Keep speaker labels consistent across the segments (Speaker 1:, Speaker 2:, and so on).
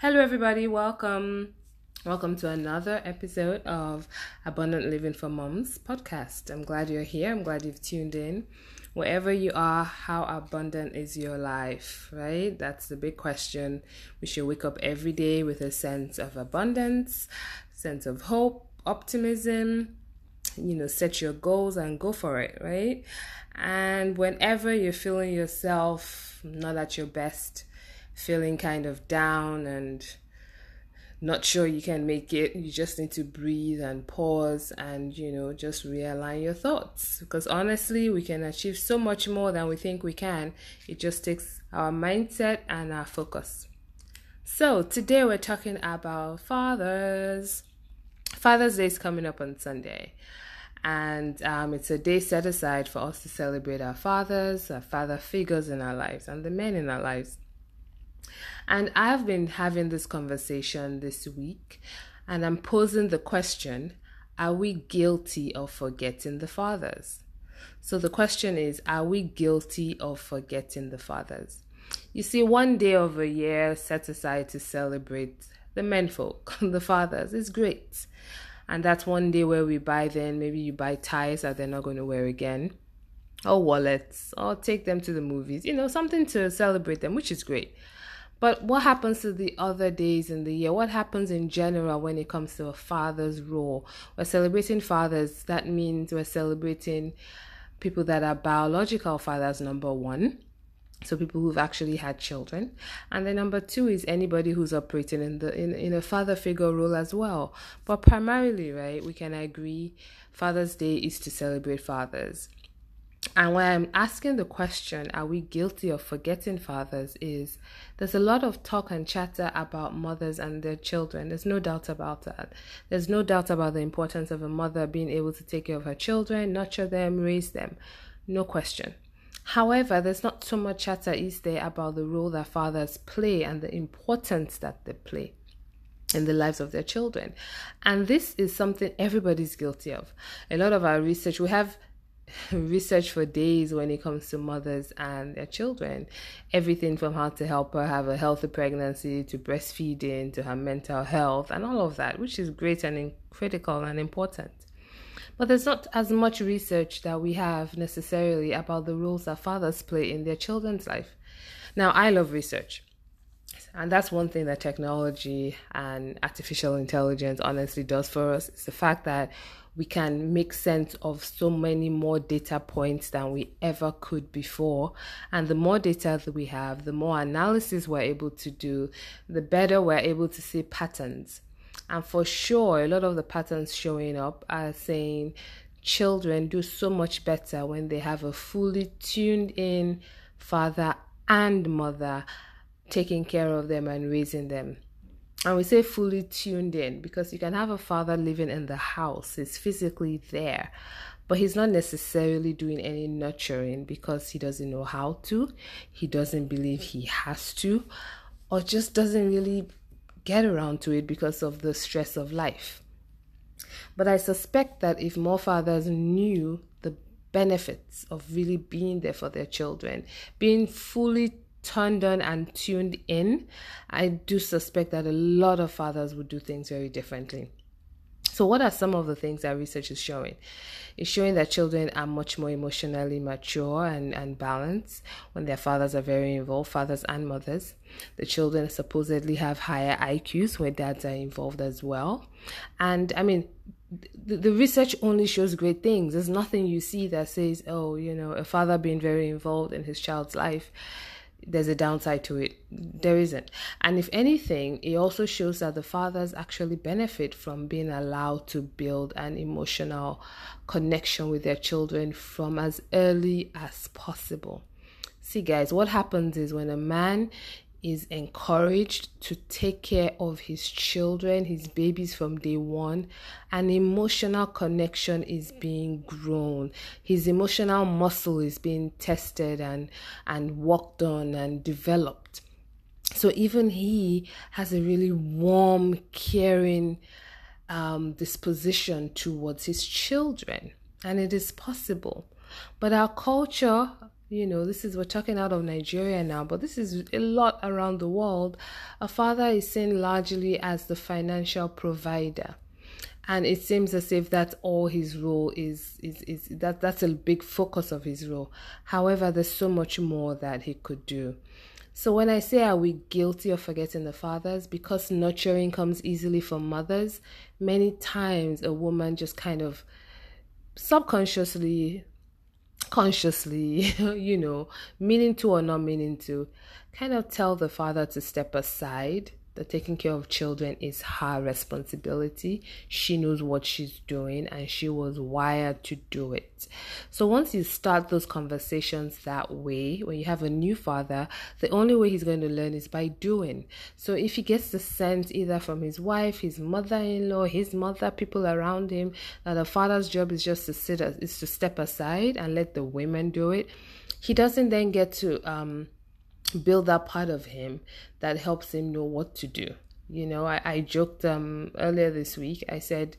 Speaker 1: Hello, everybody. Welcome. Welcome to another episode of Abundant Living for Moms podcast. I'm glad you're here. I'm glad you've tuned in. Wherever you are, how abundant is your life, right? That's the big question. We should wake up every day with a sense of abundance, sense of hope, optimism, you know, set your goals and go for it, right? And whenever you're feeling yourself not at your best, feeling kind of down and not sure you can make it, you just need to breathe and pause and, you know, just realign your thoughts. Because honestly, we can achieve so much more than we think we can. It just takes our mindset and our focus. So, today we're talking about fathers. Father's Day is coming up on Sunday. And um, it's a day set aside for us to celebrate our fathers, our father figures in our lives, and the men in our lives. And I've been having this conversation this week, and I'm posing the question Are we guilty of forgetting the fathers? So the question is Are we guilty of forgetting the fathers? You see, one day of a year set aside to celebrate the menfolk, the fathers, is great. And that's one day where we buy them. Maybe you buy ties that they're not going to wear again, or wallets, or take them to the movies, you know, something to celebrate them, which is great. But what happens to the other days in the year? What happens in general when it comes to a father's role? We're celebrating fathers. That means we're celebrating people that are biological fathers, number one. So people who've actually had children. And then number two is anybody who's operating in the in, in a father figure role as well. But primarily, right, we can agree Father's Day is to celebrate fathers. And when I'm asking the question, are we guilty of forgetting fathers? Is there's a lot of talk and chatter about mothers and their children. There's no doubt about that. There's no doubt about the importance of a mother being able to take care of her children, nurture them, raise them. No question. However, there's not so much chatter, is there, about the role that fathers play and the importance that they play in the lives of their children. And this is something everybody's guilty of. A lot of our research, we have research for days when it comes to mothers and their children. Everything from how to help her have a healthy pregnancy to breastfeeding to her mental health and all of that, which is great and critical and important. But there's not as much research that we have necessarily about the roles that fathers play in their children's life. Now, I love research. And that's one thing that technology and artificial intelligence honestly does for us. It's the fact that we can make sense of so many more data points than we ever could before. And the more data that we have, the more analysis we're able to do, the better we're able to see patterns. And for sure, a lot of the patterns showing up are saying children do so much better when they have a fully tuned in father and mother taking care of them and raising them. And we say fully tuned in because you can have a father living in the house, he's physically there, but he's not necessarily doing any nurturing because he doesn't know how to, he doesn't believe he has to, or just doesn't really get around to it because of the stress of life. But I suspect that if more fathers knew the benefits of really being there for their children, being fully turned on and tuned in, I do suspect that a lot of fathers would do things very differently. So, what are some of the things that research is showing? It's showing that children are much more emotionally mature and, and balanced when their fathers are very involved, fathers and mothers. The children supposedly have higher IQs where dads are involved as well. And I mean, the, the research only shows great things. There's nothing you see that says, oh, you know, a father being very involved in his child's life there's a downside to it. There isn't. And if anything, it also shows that the fathers actually benefit from being allowed to build an emotional connection with their children from as early as possible. See, guys, what happens is when a man is encouraged to take care of his children, his babies from day one. An emotional connection is being grown. His emotional muscle is being tested and, and worked on and developed. So even he has a really warm, caring um, disposition towards his children. And it is possible. But our culture you know this is we're talking out of nigeria now but this is a lot around the world. A father is seen largely as the financial provider. And it seems as if that's all his role is is is that that's a big focus of his role. However there's so much more that he could do. So when i say are we guilty of forgetting the fathers? Because nurturing comes easily from mothers. Many times a woman just kind of subconsciously consciously, you know, meaning to or not meaning to, kind of tell the father to step aside that taking care of children is her responsibility. She knows what she's doing and she was wired to do it. So once you start those conversations that way, when you have a new father, the only way he's going to learn is by doing. So if he gets the sense either from his wife, his mother-in-law, his mother, people around him, that the father's job is just to sit, is to step aside and let the women do it, he doesn't then get to um build that part of him that helps him know what to do. You know, I, I joked um, earlier this week. I said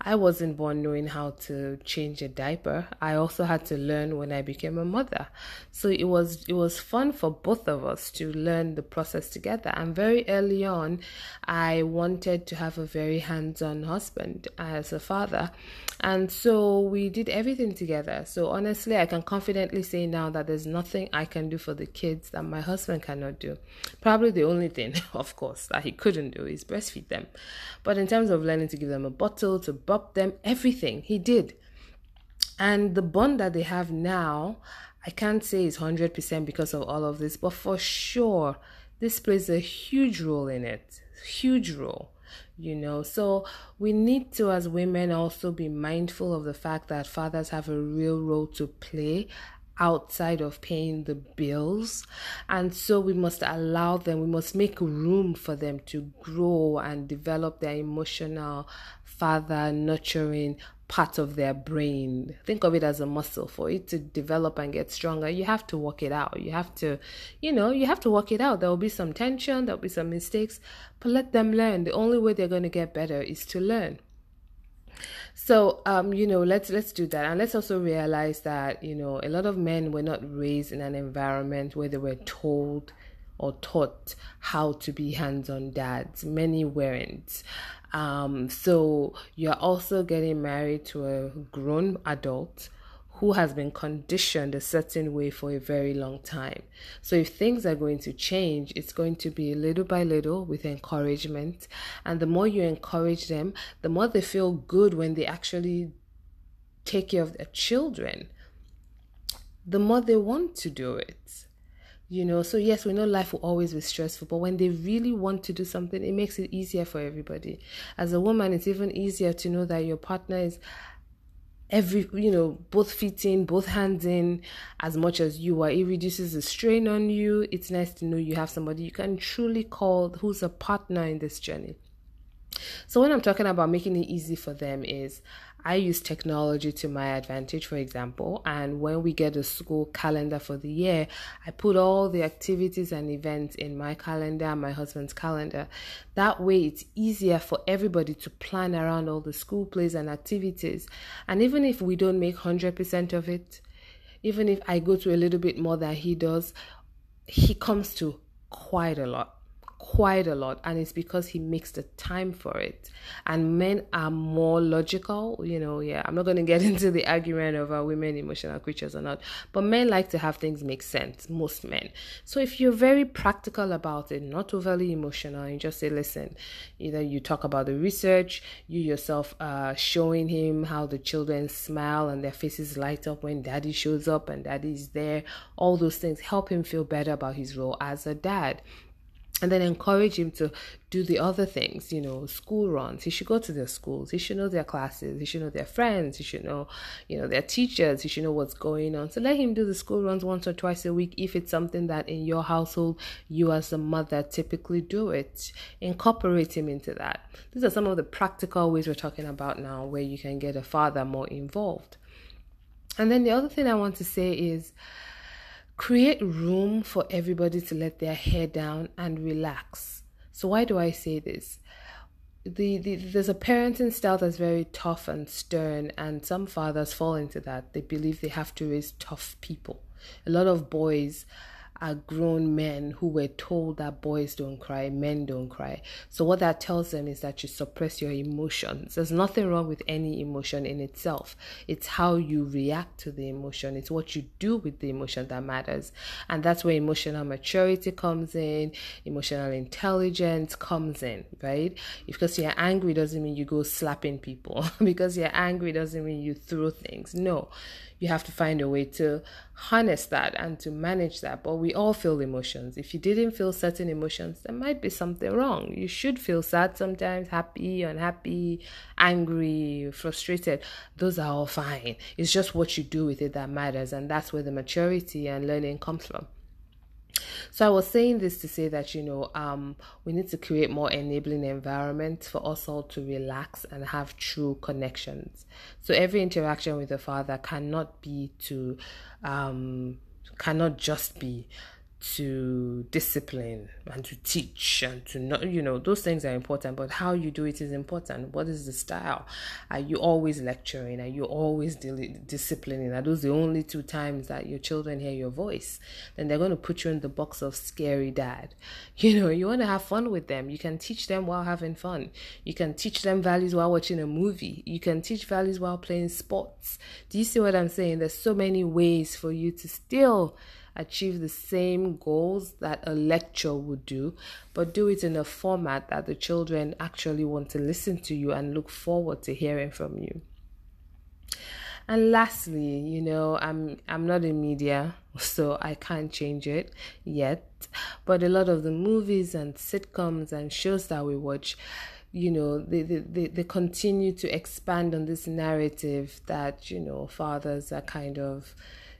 Speaker 1: I wasn't born knowing how to change a diaper. I also had to learn when I became a mother. So it was it was fun for both of us to learn the process together. And very early on, I wanted to have a very hands-on husband as a father. And so we did everything together. So honestly, I can confidently say now that there's nothing I can do for the kids that my husband cannot do. Probably the only thing, of course, that he couldn't is breastfeed them. But in terms of learning to give them a bottle, to bop them, everything he did. And the bond that they have now, I can't say is 100% because of all of this, but for sure, this plays a huge role in it. Huge role you know so we need to as women also be mindful of the fact that fathers have a real role to play outside of paying the bills. And so we must allow them, we must make room for them to grow and develop their emotional, father nurturing part of their brain. Think of it as a muscle. For it to develop and get stronger, you have to work it out. You have to, you know, you have to work it out. There will be some tension, there will be some mistakes, but let them learn. The only way they're going to get better is to learn. So um, you know, let's let's do that, and let's also realize that you know a lot of men were not raised in an environment where they were told or taught how to be hands-on dads. Many weren't. Um, so you're also getting married to a grown adult who has been conditioned a certain way for a very long time. So, if things are going to change, it's going to be little by little with encouragement. And the more you encourage them, the more they feel good when they actually take care of their children, the more they want to do it. You know, so yes, we know life will always be stressful, but when they really want to do something, it makes it easier for everybody. As a woman, it's even easier to know that your partner is every you know both feet in both hands in as much as you are. It reduces the strain on you. It's nice to know you have somebody you can truly call who's a partner in this journey. So when i'm talking about making it easy for them is I use technology to my advantage, for example, and when we get a school calendar for the year, I put all the activities and events in my calendar and my husband's calendar. That way, it's easier for everybody to plan around all the school plays and activities. And even if we don't make 100% of it, even if I go to a little bit more than he does, he comes to quite a lot quite a lot and it's because he makes the time for it. And men are more logical you know yeah. I'm not going to get into the argument of are women emotional creatures or not but men like to have things make sense most men. So if you're very practical about it not overly emotional and just say listen either you talk about the research you yourself uh showing him how the children smile and their faces light up when daddy shows up and daddy's there all those things help him feel better about his role as a dad and then encourage him to do the other things, you know, school runs. He should go to their schools. He should know their classes. He should know their friends. He should know, you know, their teachers. He should know what's going on. So let him do the school runs once or twice a week if it's something that in your household you as a mother typically do it. Incorporate him into that. These are some of the practical ways we're talking about now where you can get a father more involved. And then the other thing I want to say is create room for everybody to let their hair down and relax. So, why do I say this? The, the, there's a parenting style that's very tough and stern, and some fathers fall into that. They believe they have to raise tough people. A lot of boys are grown men who were told that boys don't cry, men don't cry. So, what that tells them is that you suppress your emotions. There's nothing wrong with any emotion in itself, it's how you react to the emotion, it's what you do with the emotion that matters. And that's where emotional maturity comes in, emotional intelligence comes in, right? Because you're angry doesn't mean you go slapping people, because you're angry doesn't mean you throw things. No you have to find a way to harness that and to manage that. But we all feel emotions. If you didn't feel certain emotions, there might be something wrong. You should feel sad sometimes, happy, unhappy, angry, frustrated. Those are all fine. It's just what you do with it that matters. And that's where the maturity and learning comes from. So I was saying this to say that you know um, we need to create more enabling environments for us all to relax and have true connections. So every interaction with the father cannot be to um, cannot just be to discipline and to teach and to not you know those things are important but how you do it is important. What is the style? Are you always lecturing? Are you always disciplining? Are those the only two times that your children hear your voice? Then they're going to put you in the box of scary dad. You know you want to have fun with them. You can teach them while having fun. You can teach them values while watching a movie. You can teach values while playing sports. Do you see what i'm saying? There's so many ways for you to still achieve the same goals that a lecture would do, but do it in a format that the children actually want to listen to you and look forward to hearing from you. And lastly, you know, I'm I'm not in media, so I can't change it yet. But a lot of the movies and sitcoms and shows that we watch, you know, they, they, they continue to expand on this narrative that, you know, fathers are kind of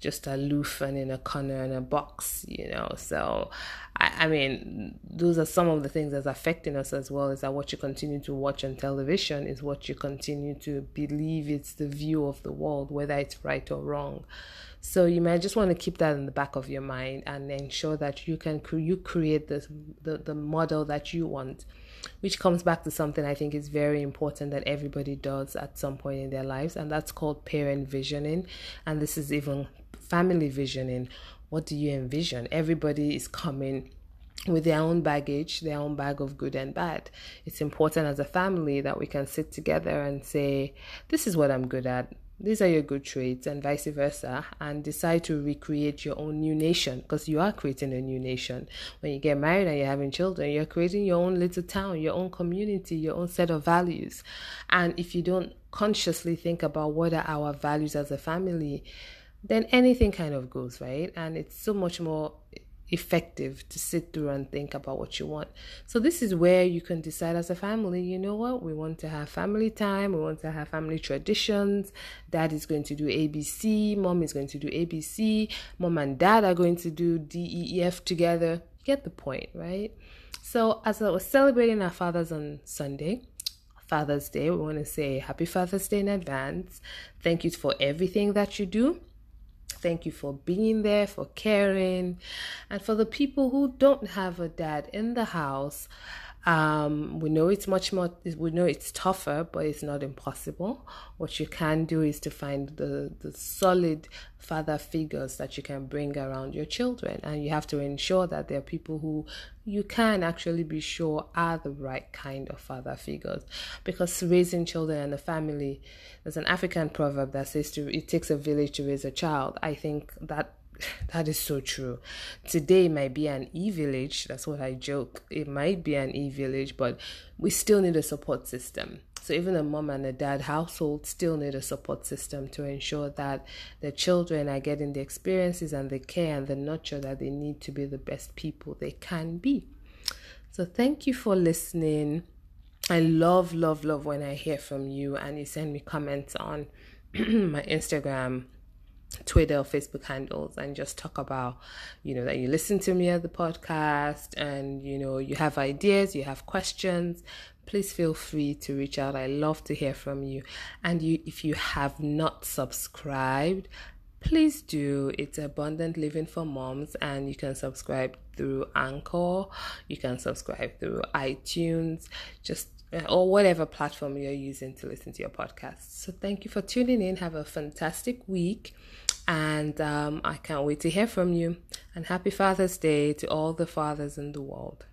Speaker 1: just aloof and in a corner in a box, you know. So, I, I mean, those are some of the things that's affecting us as well. Is that what you continue to watch on television? Is what you continue to believe it's the view of the world, whether it's right or wrong. So you might just want to keep that in the back of your mind and ensure that you can you create the, the, the model that you want which comes back to something I think is very important that everybody does at some point in their lives, and that's called parent visioning. And this is even family vision and What do you envision? Everybody is coming with their own baggage, their own bag of good and bad. It's important as a family that we can sit together and say, This is what I'm good at. These are your good traits, and vice versa, and decide to recreate your own new nation because you are creating a new nation. When you get married and you're having children, you're creating your own little town, your own community, your own set of values. And if you don't consciously think about what are our values as a family, then anything kind of goes, right? And it's so much more effective to sit through and think about what you want. So this is where you can decide as a family, you know what, we want to have family time, we want to have family traditions. Dad is going to do ABC, mom is going to do ABC, mom and dad are going to do D E E F together. Get the point, right? So as I was celebrating our fathers on Sunday, Father's Day, we want to say happy Father's Day in advance. Thank you for everything that you do. Thank you for being there, for caring. And for the people who don't have a dad in the house, um, we know it's much more, we know it's tougher, but it's not impossible. What you can do is to find the, the solid father figures that you can bring around your children. And you have to ensure that there are people who you can actually be sure are the right kind of father figures. Because raising children and a family, there's an African proverb that says to, it takes a village to raise a child. I think that that is so true. Today might be an e village. That's what I joke. It might be an e village, but we still need a support system. So even a mom and a dad household still need a support system to ensure that the children are getting the experiences and the care and the nurture that they need to be the best people they can be. So thank you for listening. I love, love, love when I hear from you and you send me comments on my Instagram Twitter or Facebook handles and just talk about, you know, that you listen to me at the podcast and, you know, you have ideas, you have questions, please feel free to reach out. I love to hear from you. And you if you have not subscribed, please do. It's Abundant Living for Moms, and you can subscribe through Anchor, you can subscribe through iTunes, just or whatever platform you're using to listen to your podcast. So thank you for tuning in. Have a fantastic week And um, I can't wait to hear from you. And happy Father's Day to all the fathers in the world.